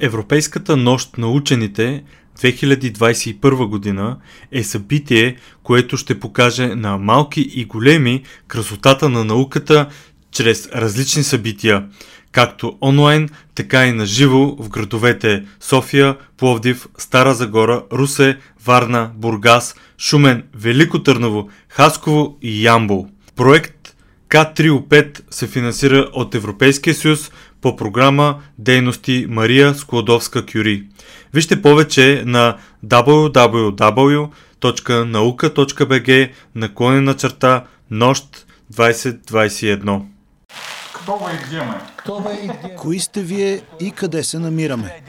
Европейската нощ на учените 2021 година е събитие, което ще покаже на малки и големи красотата на науката чрез различни събития, както онлайн, така и на живо в градовете София, Пловдив, Стара Загора, Русе, Варна, Бургас, Шумен, Велико Търново, Хасково и Ямбол. Проект К3O5 се финансира от Европейския съюз по програма Дейности Мария Складовска-Кюри. Вижте повече на www.nauka.bg наклонена черта нощ 2021. Кто вы и где мы? Кои сте вие и къде се намираме?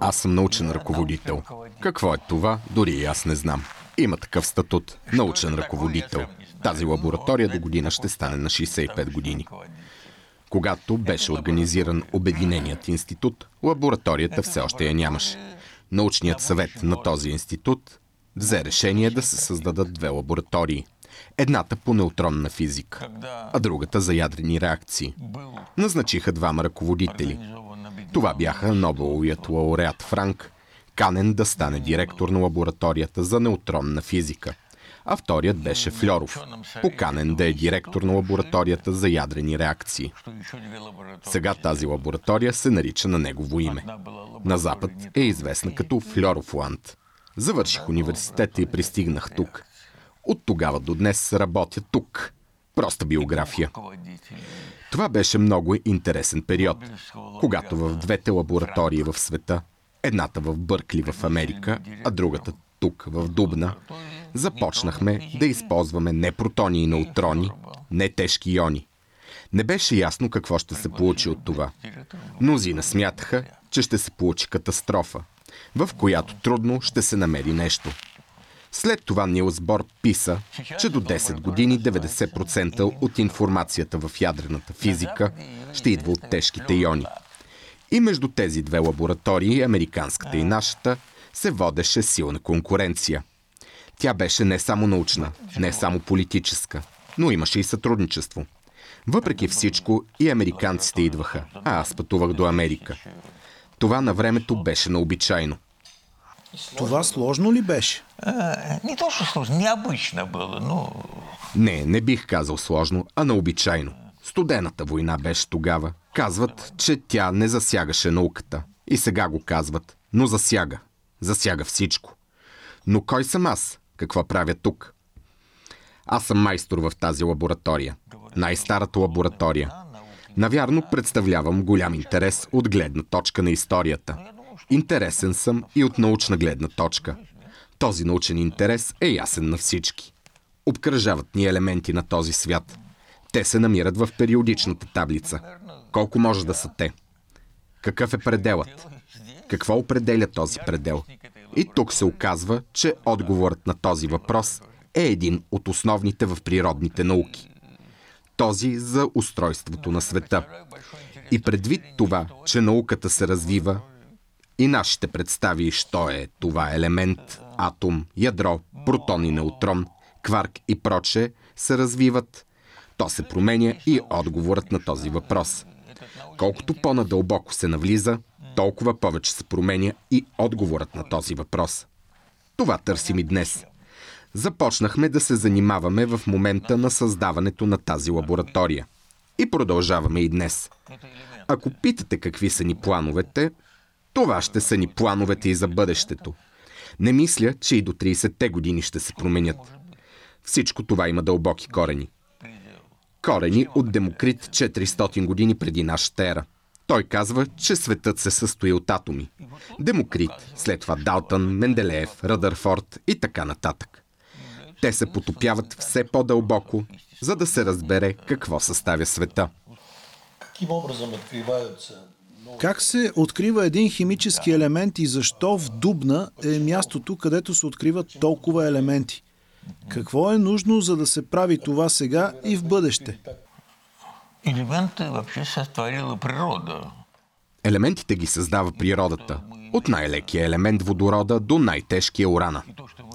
Аз съм научен ръководител. Какво е това, дори и аз не знам. Има такъв статут. Научен ръководител. Тази лаборатория до година ще стане на 65 години. Когато беше организиран Обединеният институт, лабораторията все още я нямаше. Научният съвет на този институт взе решение да се създадат две лаборатории. Едната по неутронна физика, а другата за ядрени реакции. Назначиха двама ръководители. Това бяха Нобеловият лауреат Франк, канен да стане директор на лабораторията за неутронна физика – а вторият беше Флоров, поканен да е директор на лабораторията за ядрени реакции. Сега тази лаборатория се нарича на негово име. На Запад е известна като Флоровланд. Завърших университета и пристигнах тук. От тогава до днес работя тук. Проста биография. Това беше много интересен период, когато в двете лаборатории в света, едната в Бъркли в Америка, а другата тук, в Дубна, започнахме да използваме не протони и неутрони, не тежки иони. Не беше ясно какво ще се получи от това. Мнозина смятаха, че ще се получи катастрофа, в която трудно ще се намери нещо. След това Нилс Бор писа, че до 10 години 90% от информацията в ядрената физика ще идва от тежките иони. И между тези две лаборатории, американската и нашата, се водеше силна конкуренция. Тя беше не само научна, не само политическа, но имаше и сътрудничество. Въпреки всичко и американците идваха, а аз пътувах до Америка. Това на времето беше необичайно. Това сложно ли беше? Не точно сложно, необычно было, но... Не, не бих казал сложно, а необичайно. Студената война беше тогава. Казват, че тя не засягаше науката. И сега го казват, но засяга засяга всичко. Но кой съм аз? Какво правя тук? Аз съм майстор в тази лаборатория. Най-старата лаборатория. Навярно представлявам голям интерес от гледна точка на историята. Интересен съм и от научна гледна точка. Този научен интерес е ясен на всички. Обкръжават ни елементи на този свят. Те се намират в периодичната таблица. Колко може да са те? Какъв е пределът? Какво определя този предел? И тук се оказва, че отговорът на този въпрос е един от основните в природните науки. Този за устройството на света. И предвид това, че науката се развива, и нашите представи, що е това елемент, атом, ядро, протон и неутрон, кварк и проче, се развиват, то се променя и отговорът на този въпрос. Колкото по-надълбоко се навлиза, толкова повече се променя и отговорът на този въпрос. Това търсим и днес. Започнахме да се занимаваме в момента на създаването на тази лаборатория. И продължаваме и днес. Ако питате какви са ни плановете, това ще са ни плановете и за бъдещето. Не мисля, че и до 30-те години ще се променят. Всичко това има дълбоки корени. Корени от Демокрит 400 години преди нашата ера. Той казва, че светът се състои от атоми. Демокрит, след това Далтън, Менделеев, Радърфорд и така нататък. Те се потопяват все по-дълбоко, за да се разбере какво съставя света. Как се открива един химически елемент и защо в Дубна е мястото, където се откриват толкова елементи? Какво е нужно, за да се прави това сега и в бъдеще? Елементы вообще сътворила природа. Елементите ги създава природата. От най-лекия елемент водорода до най-тежкия урана.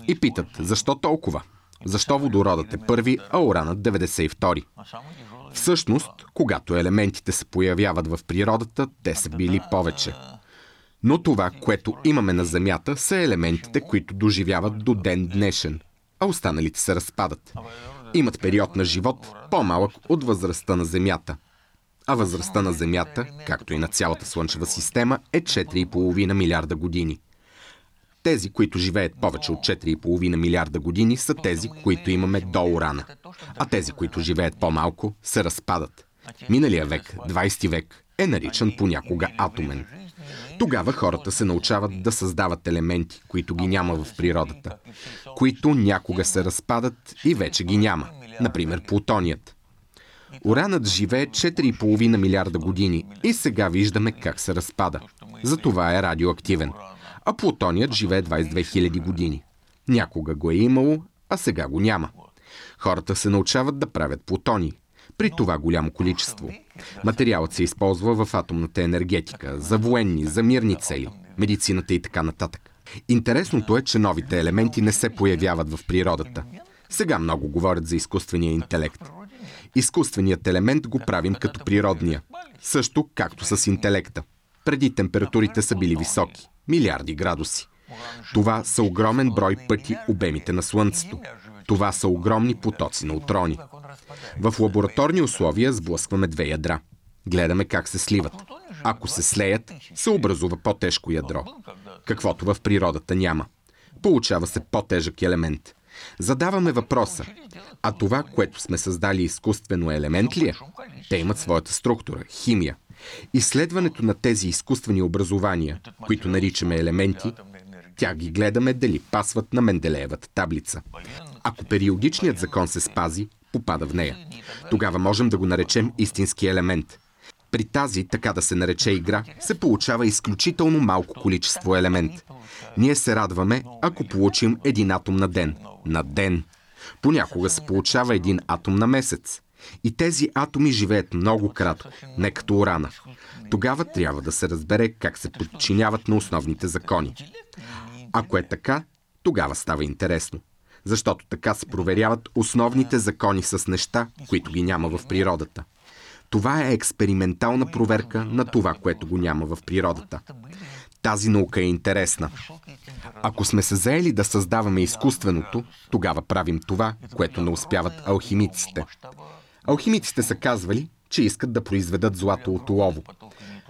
И питат, защо толкова? Защо водородът е първи, а уранът 92? Всъщност, когато елементите се появяват в природата, те са били повече. Но това, което имаме на Земята, са елементите, които доживяват до ден днешен, а останалите се разпадат. Имат период на живот по-малък от възрастта на Земята. А възрастта на Земята, както и на цялата Слънчева система, е 4,5 милиарда години. Тези, които живеят повече от 4,5 милиарда години, са тези, които имаме до Урана. А тези, които живеят по-малко, се разпадат. Миналия век, 20 век, е наричан понякога атомен. Тогава хората се научават да създават елементи, които ги няма в природата, които някога се разпадат и вече ги няма. Например, плутоният. Уранът живее 4,5 милиарда години и сега виждаме как се разпада. Затова е радиоактивен. А плутоният живее 22 000 години. Някога го е имало, а сега го няма. Хората се научават да правят плутони. При това голямо количество. Материалът се използва в атомната енергетика, за военни, за мирни цели, медицината и така нататък. Интересното е, че новите елементи не се появяват в природата. Сега много говорят за изкуствения интелект. Изкуственият елемент го правим като природния. Също както с интелекта. Преди температурите са били високи милиарди градуси. Това са огромен брой пъти обемите на Слънцето. Това са огромни потоци на утрони. В лабораторни условия сблъскваме две ядра. Гледаме как се сливат. Ако се слеят, се образува по-тежко ядро, каквото в природата няма. Получава се по-тежък елемент. Задаваме въпроса, а това, което сме създали изкуствено елемент ли е? Те имат своята структура, химия. Изследването на тези изкуствени образования, които наричаме елементи, тя ги гледаме дали пасват на Менделеевата таблица. Ако периодичният закон се спази, попада в нея. Тогава можем да го наречем истински елемент. При тази, така да се нарече игра, се получава изключително малко количество елемент. Ние се радваме, ако получим един атом на ден. На ден. Понякога се получава един атом на месец. И тези атоми живеят много кратко, не като урана. Тогава трябва да се разбере как се подчиняват на основните закони. Ако е така, тогава става интересно. Защото така се проверяват основните закони с неща, които ги няма в природата. Това е експериментална проверка на това, което го няма в природата. Тази наука е интересна. Ако сме се заели да създаваме изкуственото, тогава правим това, което не успяват алхимиците. Алхимиците са казвали, че искат да произведат злато от олово.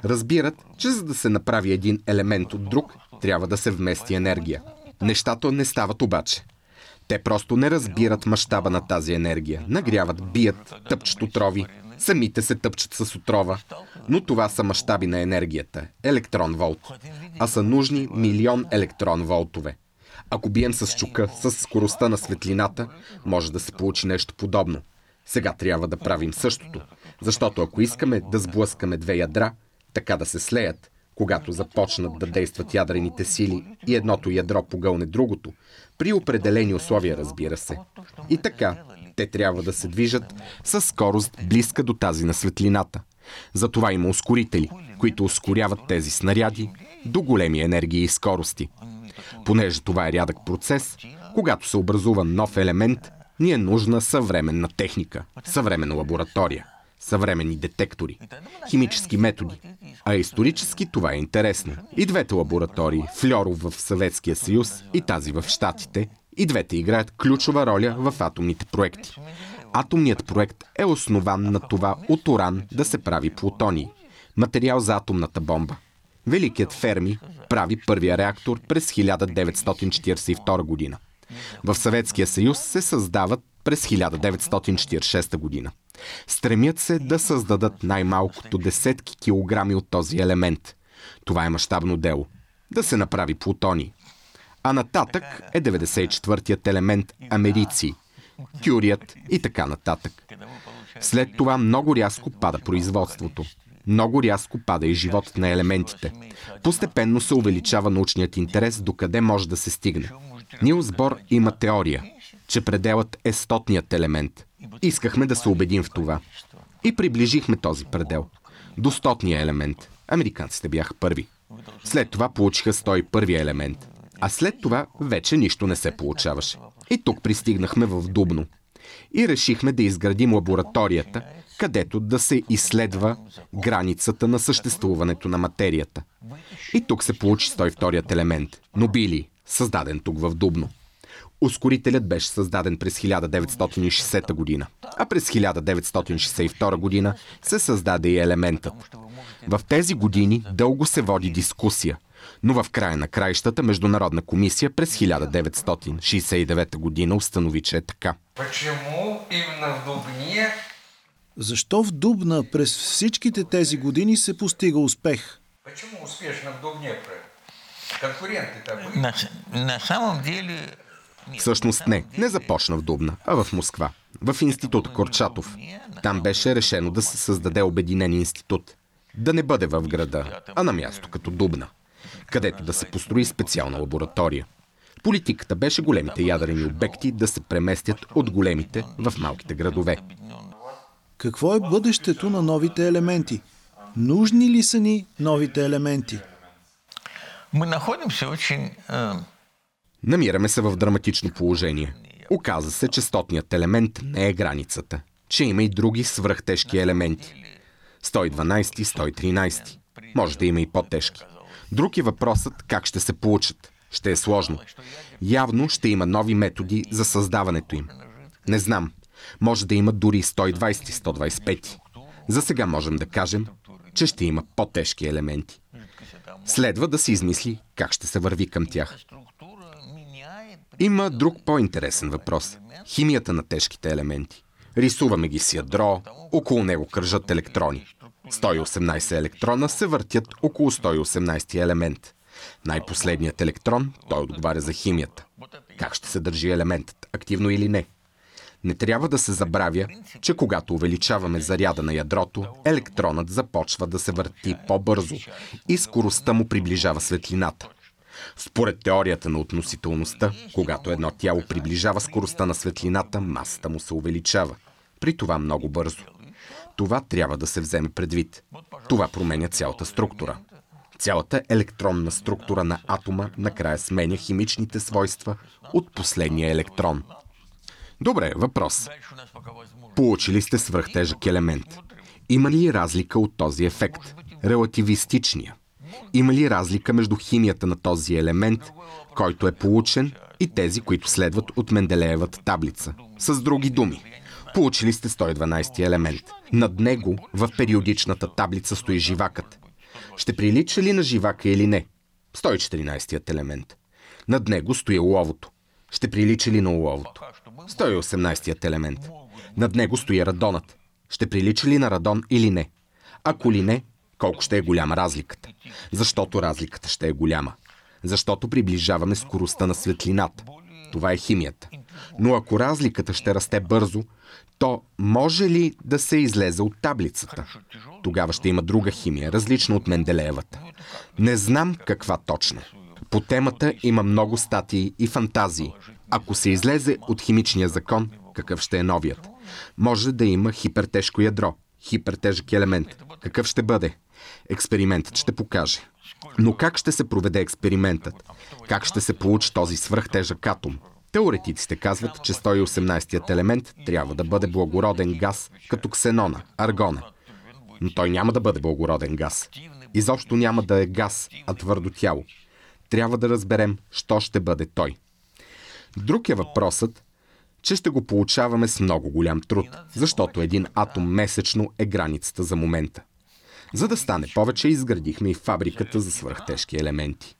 Разбират, че за да се направи един елемент от друг, трябва да се вмести енергия. Нещата не стават обаче. Те просто не разбират мащаба на тази енергия. Нагряват, бият, тъпчат отрови, самите се тъпчат с отрова. Но това са мащаби на енергията – електрон-волт. А са нужни милион електрон-волтове. Ако бием с чука, с скоростта на светлината, може да се получи нещо подобно. Сега трябва да правим същото. Защото ако искаме да сблъскаме две ядра, така да се слеят, когато започнат да действат ядрените сили и едното ядро погълне другото, при определени условия, разбира се. И така, те трябва да се движат с скорост близка до тази на светлината. Затова има ускорители, които ускоряват тези снаряди до големи енергии и скорости. Понеже това е рядък процес, когато се образува нов елемент, ни е нужна съвременна техника, съвременна лаборатория, съвременни детектори, химически методи. А исторически това е интересно. И двете лаборатории, Флоров в Съветския съюз и тази в Штатите, и двете играят ключова роля в атомните проекти. Атомният проект е основан на това от уран да се прави плутоний, материал за атомната бомба. Великият Ферми прави първия реактор през 1942 година. В Съветския съюз се създават през 1946 година. Стремят се да създадат най-малкото десетки килограми от този елемент. Това е мащабно дело. Да се направи плутони. А нататък е 94-тият елемент америци, кюрият и така нататък. След това много рязко пада производството. Много рязко пада и животът на елементите. Постепенно се увеличава научният интерес до къде може да се стигне. Нилс Бор има теория, че пределът е стотният елемент. Искахме да се убедим в това. И приближихме този предел. До стотния елемент. Американците бяха първи. След това получиха 101 елемент. А след това вече нищо не се получаваше. И тук пристигнахме в Дубно. И решихме да изградим лабораторията, където да се изследва границата на съществуването на материята. И тук се получи 102-ият елемент – Нобили, създаден тук в Дубно. Ускорителят беше създаден през 1960 година, а през 1962 година се създаде и елементът. В тези години дълго се води дискусия, но в края на краищата Международна комисия през 1969 година установи, че е така. Почему именно в Дубне Защо в Дубна през всичките тези години се постига успех? Почему успешно в Дубне проект? Конкуренты-то были? На, на самом деле... Всъщност не, не започна в Дубна, а в Москва, в институт Корчатов. Там беше решено да се създаде обединен институт. Да не бъде в града, а на място като Дубна, където да се построи специална лаборатория. Политиката беше големите ядрени обекти да се преместят от големите в малките градове. Какво е бъдещето на новите елементи? Нужни ли са ни новите елементи? Мы находимся очень... Намираме се в драматично положение. Оказа се, че стотният елемент не е границата, че има и други свръхтежки елементи. 112, 113. Може да има и по-тежки. Друг е въпросът как ще се получат. Ще е сложно. Явно ще има нови методи за създаването им. Не знам. Може да има дори 120, 125. За сега можем да кажем, че ще има по-тежки елементи. Следва да се измисли как ще се върви към тях. Има друг по-интересен въпрос. Химията на тежките елементи. Рисуваме ги с ядро, около него кръжат електрони. 118 електрона се въртят около 118 елемент. Най-последният електрон, той отговаря за химията. Как ще се държи елементът, активно или не? Не трябва да се забравя, че когато увеличаваме заряда на ядрото, електронът започва да се върти по-бързо и скоростта му приближава светлината. Според теорията на относителността, когато едно тяло приближава скоростта на светлината, масата му се увеличава. При това много бързо. Това трябва да се вземе предвид. Това променя цялата структура. Цялата електронна структура на атома накрая сменя химичните свойства от последния електрон. Добре, въпрос. Получили сте свръхтежък елемент. Има ли разлика от този ефект? Релативистичния. Има ли разлика между химията на този елемент, който е получен, и тези, които следват от Менделеевата таблица? С други думи, получили сте 112 елемент. Над него в периодичната таблица стои живакът. Ще прилича ли на живака или не? 114 елемент. Над него стои оловото. Ще прилича ли на оловото? 118 елемент. Над него стои радонът. Ще прилича ли на радон или не? Ако ли не, колко ще е голяма разликата? Защото разликата ще е голяма. Защото приближаваме скоростта на светлината. Това е химията. Но ако разликата ще расте бързо, то може ли да се излезе от таблицата? Тогава ще има друга химия, различна от Менделеевата. Не знам каква точно. По темата има много статии и фантазии. Ако се излезе от химичния закон, какъв ще е новият? Може да има хипертежко ядро, хипертежък елемент. Какъв ще бъде? Експериментът ще покаже. Но как ще се проведе експериментът? Как ще се получи този свръхтежък атом? Теоретиците казват, че 118-ят елемент трябва да бъде благороден газ, като ксенона, аргона. Но той няма да бъде благороден газ. Изобщо няма да е газ, а твърдо тяло. Трябва да разберем, що ще бъде той. Друг е въпросът, че ще го получаваме с много голям труд, защото един атом месечно е границата за момента. За да стане повече, изградихме и фабриката за свръхтежки елементи.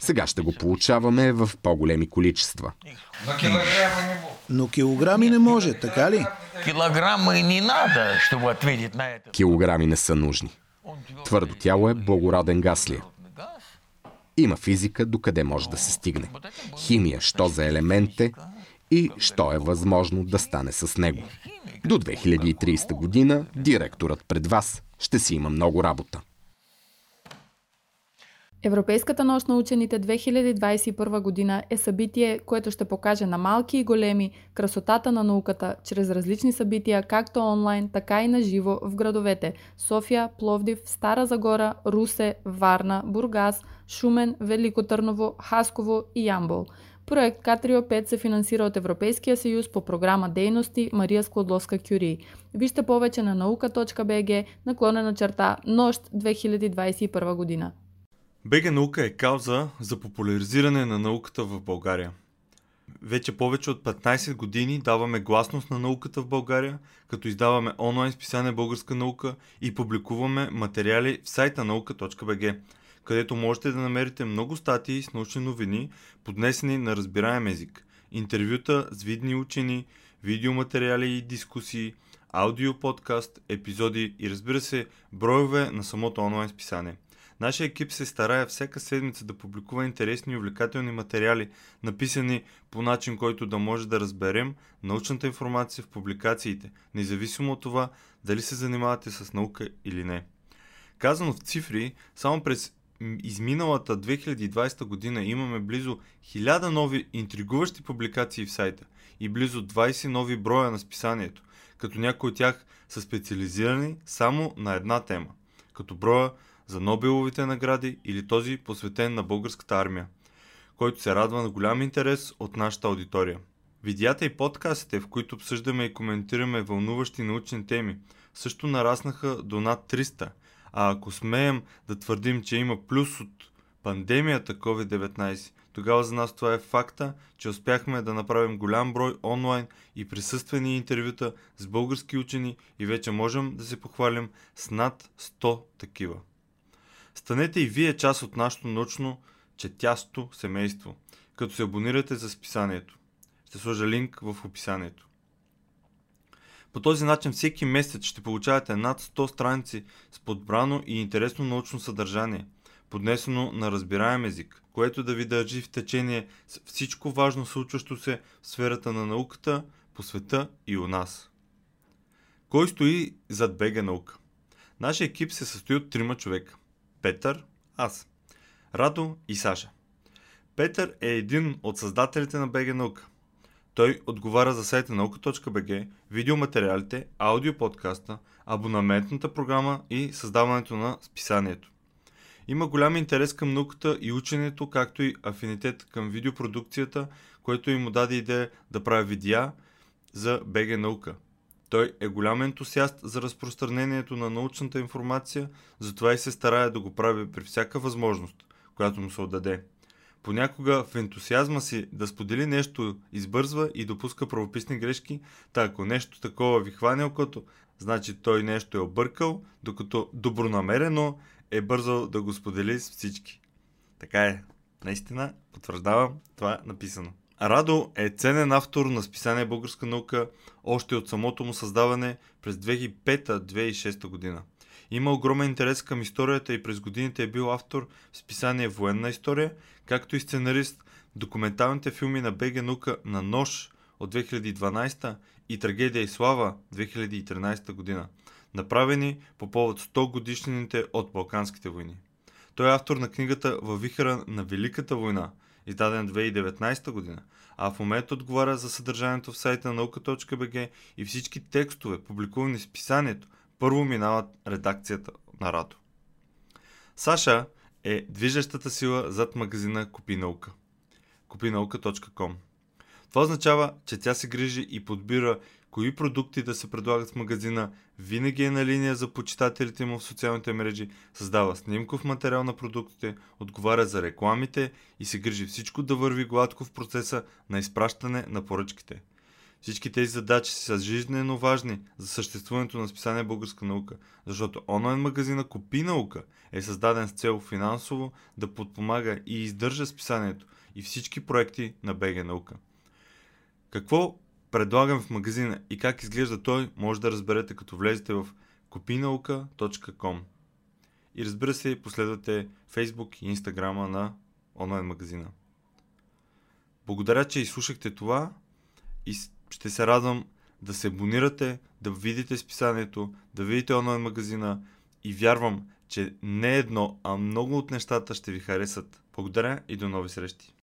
Сега ще го получаваме в по-големи количества. Но не килограми не може, така ли? Килограммы и не надо, чтобы ответить на это. Килограми не са нужни. Твърдо тяло е благороден газ ли? е? Има физика докъде може да се стигне. Химия, що за елемент е и що е възможно да стане с него. До 2030 година директорът пред вас ще си има много работа. Европейската нощ на учените 2021 година е събитие, което ще покаже на малки и големи красотата на науката чрез различни събития, както онлайн, така и на живо в градовете София, Пловдив, Стара Загора, Русе, Варна, Бургас, Шумен, Велико Търново, Хасково и Ямбол. Проект Катрио 5 се финансира от Европейския съюз по програма Дейности Мария Складловска Кюри. Вижте повече на наука.бг наклонена черта нощ 2021 година. БГ наука е кауза за популяризиране на науката в България. Вече повече от 15 години даваме гласност на науката в България, като издаваме онлайн списание Българска наука и публикуваме материали в сайта наука.бг, където можете да намерите много статии с научни новини, поднесени на разбираем език, интервюта с видни учени, видеоматериали и дискусии, аудио подкаст, епизоди и разбира се, броеве на самото онлайн списание – Нашия екип се старае всяка седмица да публикува интересни и увлекателни материали, написани по начин, който да може да разберем научната информация в публикациите, независимо от това дали се занимавате с наука или не. Казано в цифри, само през изминалата 2020 година имаме близо 1000 нови интригуващи публикации в сайта и близо 20 нови броя на списанието, като някои от тях са специализирани само на една тема, като броя за Нобеловите награди или този посветен на българската армия, който се радва на голям интерес от нашата аудитория. Видеята и подкастите, в които обсъждаме и коментираме вълнуващи научни теми, също нараснаха до над 300, а ако смеем да твърдим, че има плюс от пандемията COVID-19, тогава за нас това е факта, че успяхме да направим голям брой онлайн и присъствени интервюта с български учени и вече можем да се похвалим с над 100 такива. Станете и вие част от нашето научно четясто семейство, като се абонирате за списанието. Ще сложа линк в описанието. По този начин всеки месец ще получавате над 100 страници с подбрано и интересно научно съдържание, поднесено на разбираем език, което да ви държи в течение с всичко важно случващо се в сферата на науката, по света и у нас. Кой стои зад БГ наука? Нашия екип се състои от трима човека. Петър, аз, Радо и Саша. Петър е един от създателите на БГ Наука. Той отговаря за сайта наука.бг, видеоматериалите, аудиоподкаста, абонаментната програма и създаването на списанието. Има голям интерес към науката и ученето, както и афинитет към видеопродукцията, което им даде идея да прави видеа за БГ Наука – той е голям ентусиаст за разпространението на научната информация, затова и се старае да го прави при всяка възможност, която му се отдаде. Понякога в ентусиазма си да сподели нещо избързва и допуска правописни грешки, та ако нещо такова ви хване окото, значи той нещо е объркал, докато добронамерено е бързал да го сподели с всички. Така е. Наистина, потвърждавам това е написано. Радо е ценен автор на списание Българска наука още от самото му създаване през 2005-2006 година. Има огромен интерес към историята и през годините е бил автор в списание Военна история, както и сценарист документалните филми на БГ Наука на Нож от 2012 и Трагедия и слава 2013 година, направени по повод 100 годишнините от Балканските войни. Той е автор на книгата Във вихара на Великата война – издаден 2019 година, а в момента отговаря за съдържанието в сайта на наука.бг и всички текстове, публикувани в писанието, първо минават редакцията на Радо. Саша е движещата сила зад магазина Купи наука. Купинаука.com Това означава, че тя се грижи и подбира кои продукти да се предлагат в магазина, винаги е на линия за почитателите му в социалните мрежи, създава снимков материал на продуктите, отговаря за рекламите и се грижи всичко да върви гладко в процеса на изпращане на поръчките. Всички тези задачи са жизненно важни за съществуването на списание Българска наука, защото онлайн магазина Купи наука е създаден с цел финансово да подпомага и издържа списанието и всички проекти на БГ наука. Какво предлагам в магазина и как изглежда той, може да разберете като влезете в kopinauka.com и разбира се, последвате Facebook и Instagram на онлайн магазина. Благодаря, че изслушахте това и ще се радвам да се абонирате, да видите списанието, да видите онлайн магазина и вярвам, че не едно, а много от нещата ще ви харесат. Благодаря и до нови срещи!